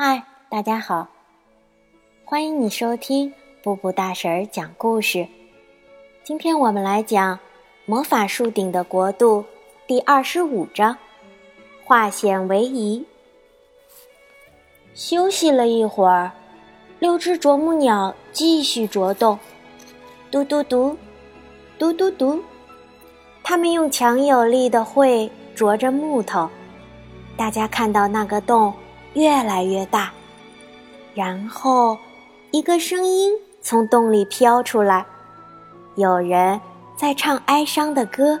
嗨，大家好！欢迎你收听布布大婶讲故事。今天我们来讲《魔法树顶的国度》第二十五章“化险为夷”。休息了一会儿，六只啄木鸟继续啄洞，嘟嘟嘟，嘟嘟嘟，它们用强有力的喙啄着木头。大家看到那个洞。越来越大，然后一个声音从洞里飘出来，有人在唱哀伤的歌。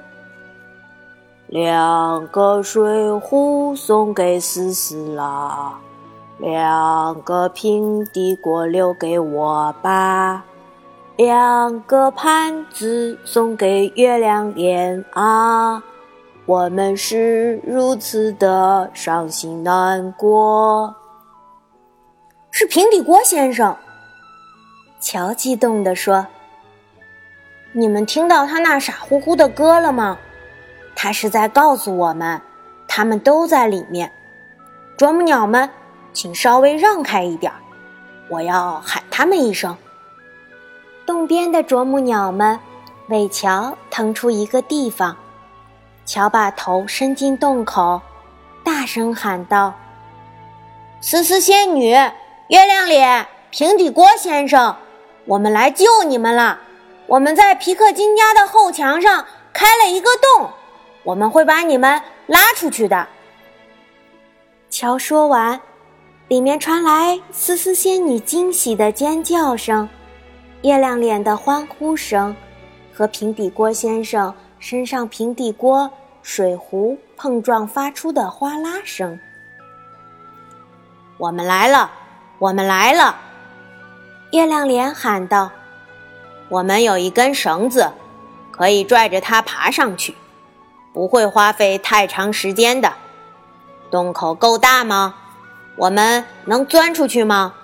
两个水壶送给思思啦，两个平底锅留给我吧，两个盘子送给月亮脸啊。我们是如此的伤心难过。是平底锅先生，乔激动地说：“你们听到他那傻乎乎的歌了吗？他是在告诉我们，他们都在里面。啄木鸟们，请稍微让开一点，我要喊他们一声。”洞边的啄木鸟们为乔腾出一个地方。乔把头伸进洞口，大声喊道：“思思仙女、月亮脸、平底锅先生，我们来救你们了！我们在皮克金家的后墙上开了一个洞，我们会把你们拉出去的。”乔说完，里面传来思思仙女惊喜的尖叫声、月亮脸的欢呼声和平底锅先生。身上平底锅、水壶碰撞发出的哗啦声。我们来了，我们来了！月亮脸喊道：“我们有一根绳子，可以拽着它爬上去，不会花费太长时间的。洞口够大吗？我们能钻出去吗？”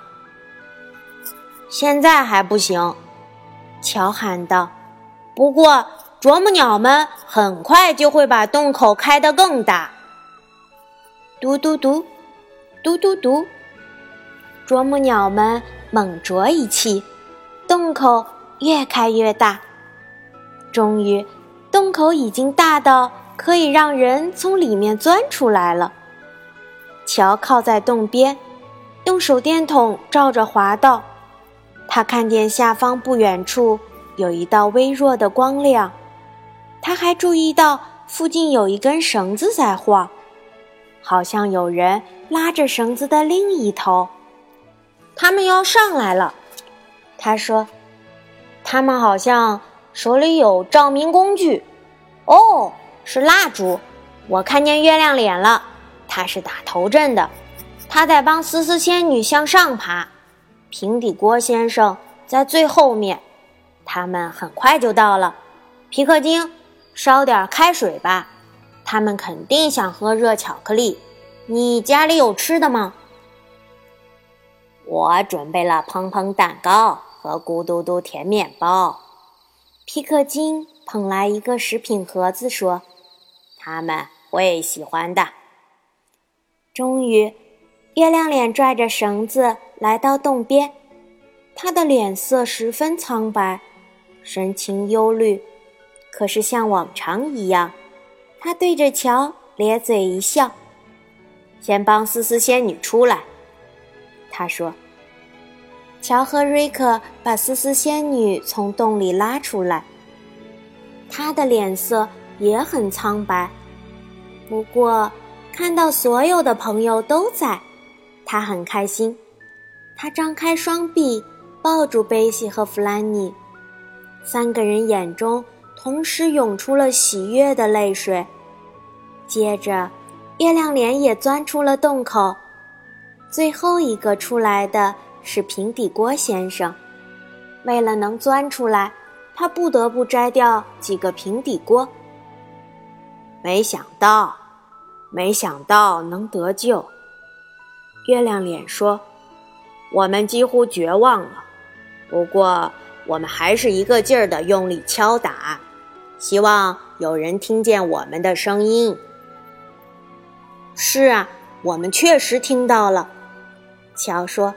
现在还不行，乔喊道。不过。啄木鸟们很快就会把洞口开得更大。嘟嘟嘟，嘟嘟嘟，啄木鸟们猛啄一气，洞口越开越大。终于，洞口已经大到可以让人从里面钻出来了。乔靠在洞边，用手电筒照着滑道，他看见下方不远处有一道微弱的光亮。他还注意到附近有一根绳子在晃，好像有人拉着绳子的另一头。他们要上来了，他说：“他们好像手里有照明工具。哦，是蜡烛。我看见月亮脸了，他是打头阵的，他在帮思思仙女向上爬。平底锅先生在最后面，他们很快就到了。皮克精。”烧点开水吧，他们肯定想喝热巧克力。你家里有吃的吗？我准备了砰砰蛋糕和咕嘟嘟甜面包。皮克金捧来一个食品盒子，说：“他们会喜欢的。”终于，月亮脸拽着绳子来到洞边，他的脸色十分苍白，神情忧虑。可是像往常一样，他对着乔咧嘴一笑。先帮思思仙女出来，他说。乔和瑞克把思思仙女从洞里拉出来。他的脸色也很苍白，不过看到所有的朋友都在，他很开心。他张开双臂抱住贝西和弗兰妮，三个人眼中。同时涌出了喜悦的泪水。接着，月亮脸也钻出了洞口。最后一个出来的是平底锅先生。为了能钻出来，他不得不摘掉几个平底锅。没想到，没想到能得救。月亮脸说：“我们几乎绝望了，不过我们还是一个劲儿的用力敲打。”希望有人听见我们的声音。是啊，我们确实听到了。乔说：“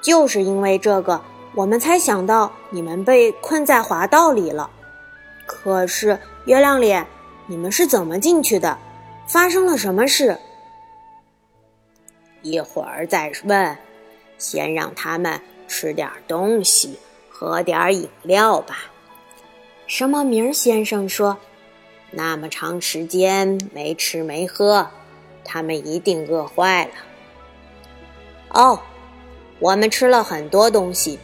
就是因为这个，我们才想到你们被困在滑道里了。可是，月亮脸，你们是怎么进去的？发生了什么事？”一会儿再问，先让他们吃点东西，喝点饮料吧。什么名先生说：“那么长时间没吃没喝，他们一定饿坏了。”哦，我们吃了很多东西。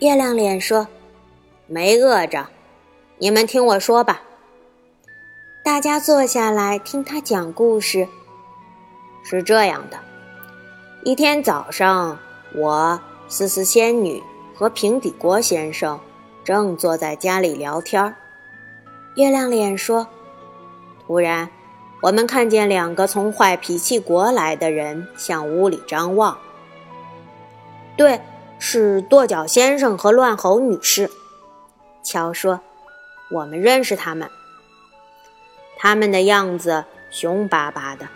月亮脸说：“没饿着。你们听我说吧。”大家坐下来听他讲故事。是这样的。一天早上，我思思仙女和平底锅先生正坐在家里聊天月亮脸说：“突然，我们看见两个从坏脾气国来的人向屋里张望。对，是跺脚先生和乱吼女士。”乔说：“我们认识他们，他们的样子凶巴巴的。”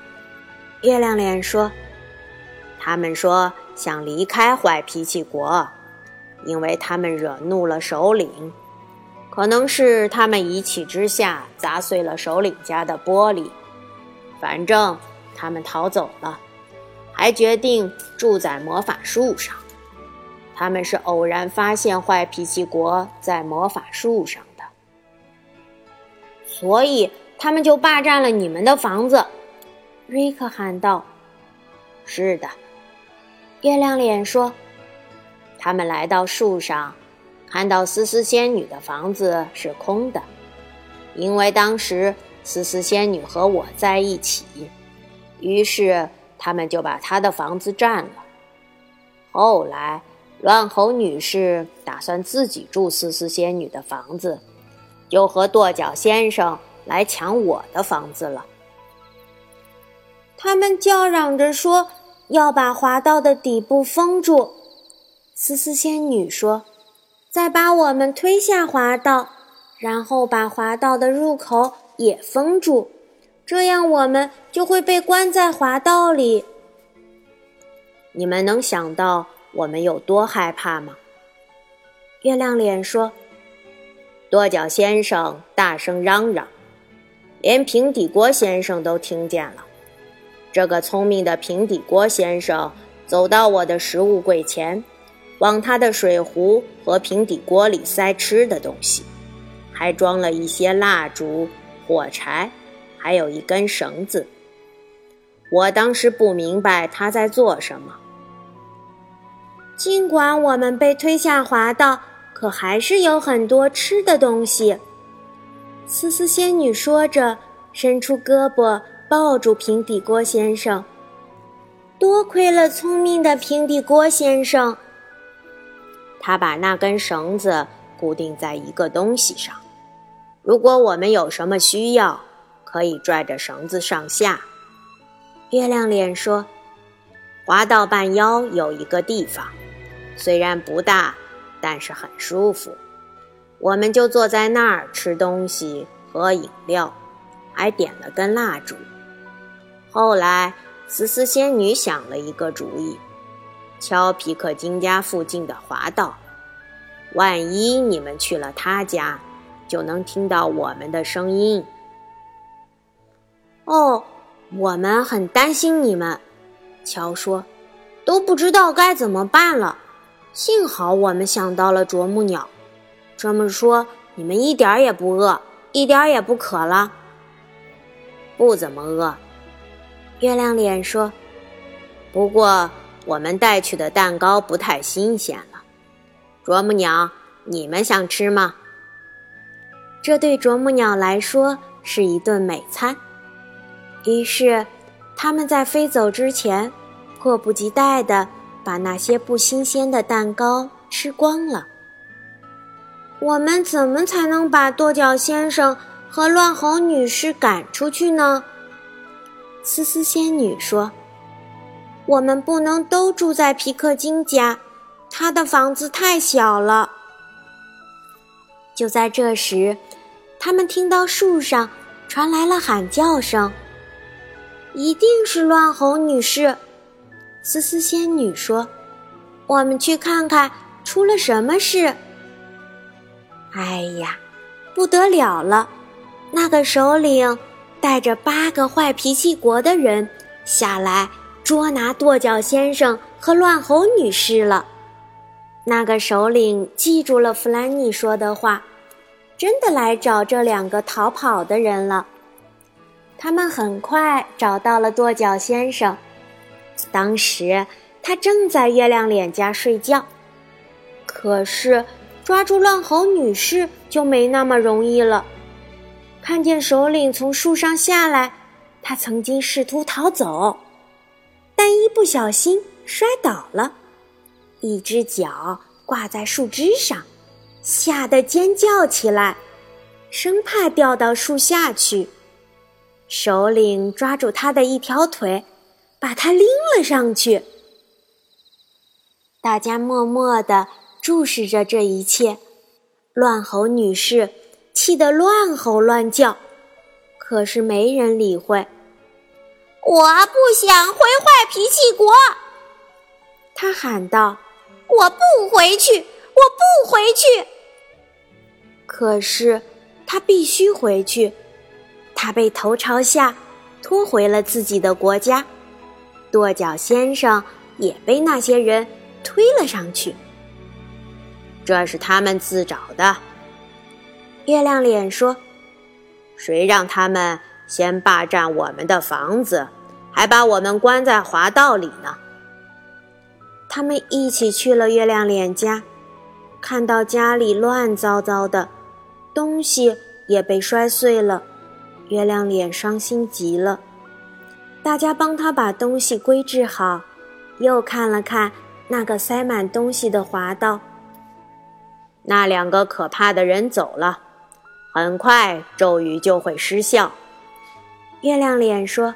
月亮脸说。他们说想离开坏脾气国，因为他们惹怒了首领。可能是他们一气之下砸碎了首领家的玻璃。反正他们逃走了，还决定住在魔法树上。他们是偶然发现坏脾气国在魔法树上的，所以他们就霸占了你们的房子。瑞克喊道：“是的。”月亮脸说：“他们来到树上，看到思思仙女的房子是空的，因为当时思思仙女和我在一起，于是他们就把她的房子占了。后来，乱猴女士打算自己住思思仙女的房子，就和跺脚先生来抢我的房子了。他们叫嚷着说。”要把滑道的底部封住，思思仙女说：“再把我们推下滑道，然后把滑道的入口也封住，这样我们就会被关在滑道里。”你们能想到我们有多害怕吗？月亮脸说：“跺脚先生大声嚷嚷，连平底锅先生都听见了。”这个聪明的平底锅先生走到我的食物柜前，往他的水壶和平底锅里塞吃的东西，还装了一些蜡烛、火柴，还有一根绳子。我当时不明白他在做什么。尽管我们被推下滑道，可还是有很多吃的东西。思思仙女说着，伸出胳膊。抱住平底锅先生，多亏了聪明的平底锅先生。他把那根绳子固定在一个东西上，如果我们有什么需要，可以拽着绳子上下。月亮脸说：“滑道半腰有一个地方，虽然不大，但是很舒服。我们就坐在那儿吃东西、喝饮料，还点了根蜡烛。”后来，思思仙女想了一个主意，敲皮克金家附近的滑道。万一你们去了他家，就能听到我们的声音。哦，我们很担心你们，乔说，都不知道该怎么办了。幸好我们想到了啄木鸟。这么说，你们一点也不饿，一点也不渴了？不怎么饿。月亮脸说：“不过我们带去的蛋糕不太新鲜了。啄木鸟，你们想吃吗？”这对啄木鸟来说是一顿美餐。于是，他们在飞走之前，迫不及待地把那些不新鲜的蛋糕吃光了。我们怎么才能把跺脚先生和乱吼女士赶出去呢？思思仙女说：“我们不能都住在皮克金家，他的房子太小了。”就在这时，他们听到树上传来了喊叫声。一定是乱猴女士，思思仙女说：“我们去看看出了什么事。”哎呀，不得了了！那个首领带着八个坏脾气国的人下来捉拿跺脚先生和乱吼女士了。那个首领记住了弗兰妮说的话，真的来找这两个逃跑的人了。他们很快找到了跺脚先生，当时他正在月亮脸家睡觉。可是抓住乱吼女士就没那么容易了。看见首领从树上下来，他曾经试图逃走，但一不小心摔倒了，一只脚挂在树枝上，吓得尖叫起来，生怕掉到树下去。首领抓住他的一条腿，把他拎了上去。大家默默地注视着这一切，乱吼女士。气得乱吼乱叫，可是没人理会。我不想回坏脾气国，他喊道：“我不回去，我不回去。”可是他必须回去，他被头朝下拖回了自己的国家。跺脚先生也被那些人推了上去，这是他们自找的。月亮脸说：“谁让他们先霸占我们的房子，还把我们关在滑道里呢？”他们一起去了月亮脸家，看到家里乱糟糟的，东西也被摔碎了。月亮脸伤心极了。大家帮他把东西归置好，又看了看那个塞满东西的滑道。那两个可怕的人走了。很快，咒语就会失效。月亮脸说：“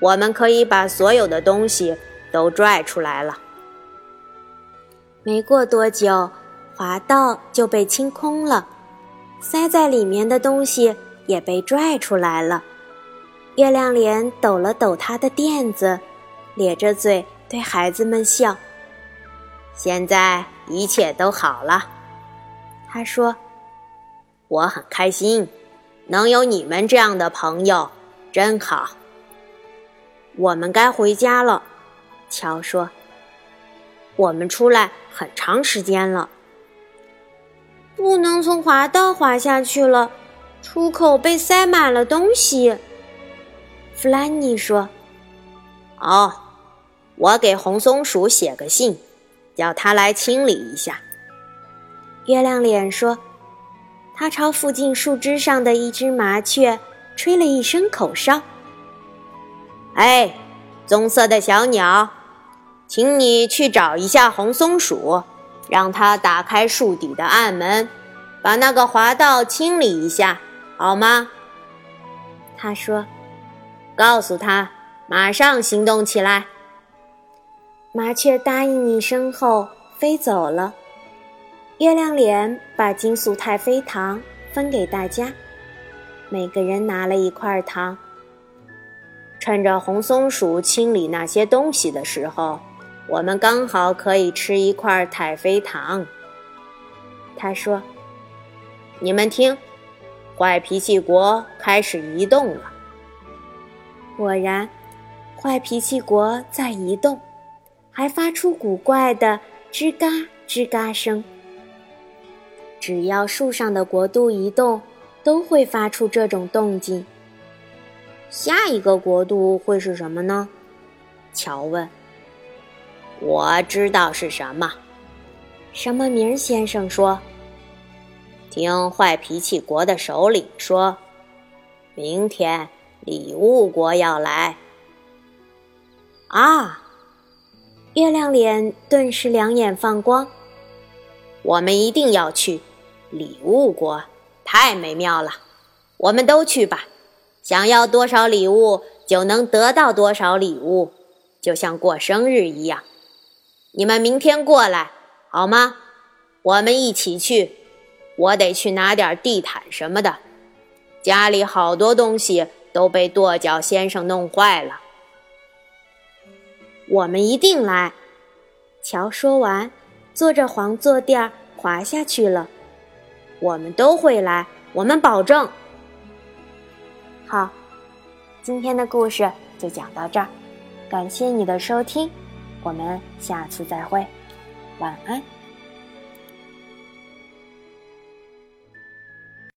我们可以把所有的东西都拽出来了。”没过多久，滑道就被清空了，塞在里面的东西也被拽出来了。月亮脸抖了抖他的垫子，咧着嘴对孩子们笑：“现在一切都好了。”他说。我很开心，能有你们这样的朋友，真好。我们该回家了，乔说。我们出来很长时间了，不能从滑道滑下去了，出口被塞满了东西。弗兰妮说：“哦，我给红松鼠写个信，叫他来清理一下。”月亮脸说。他朝附近树枝上的一只麻雀吹了一声口哨。“哎，棕色的小鸟，请你去找一下红松鼠，让它打开树底的暗门，把那个滑道清理一下，好吗？”他说，“告诉他，马上行动起来。”麻雀答应一声后飞走了。月亮脸把金粟太妃糖分给大家，每个人拿了一块糖。趁着红松鼠清理那些东西的时候，我们刚好可以吃一块太妃糖。他说：“你们听，坏脾气国开始移动了。”果然，坏脾气国在移动，还发出古怪的吱嘎吱嘎声。只要树上的国度移动，都会发出这种动静。下一个国度会是什么呢？乔问。我知道是什么。什么名先生说：“听坏脾气国的首领说，明天礼物国要来。”啊！月亮脸顿时两眼放光。我们一定要去。礼物国太美妙了，我们都去吧。想要多少礼物就能得到多少礼物，就像过生日一样。你们明天过来好吗？我们一起去。我得去拿点地毯什么的，家里好多东西都被跺脚先生弄坏了。我们一定来。”乔说完，坐着黄坐垫滑下去了。我们都会来，我们保证。好，今天的故事就讲到这儿，感谢你的收听，我们下次再会，晚安。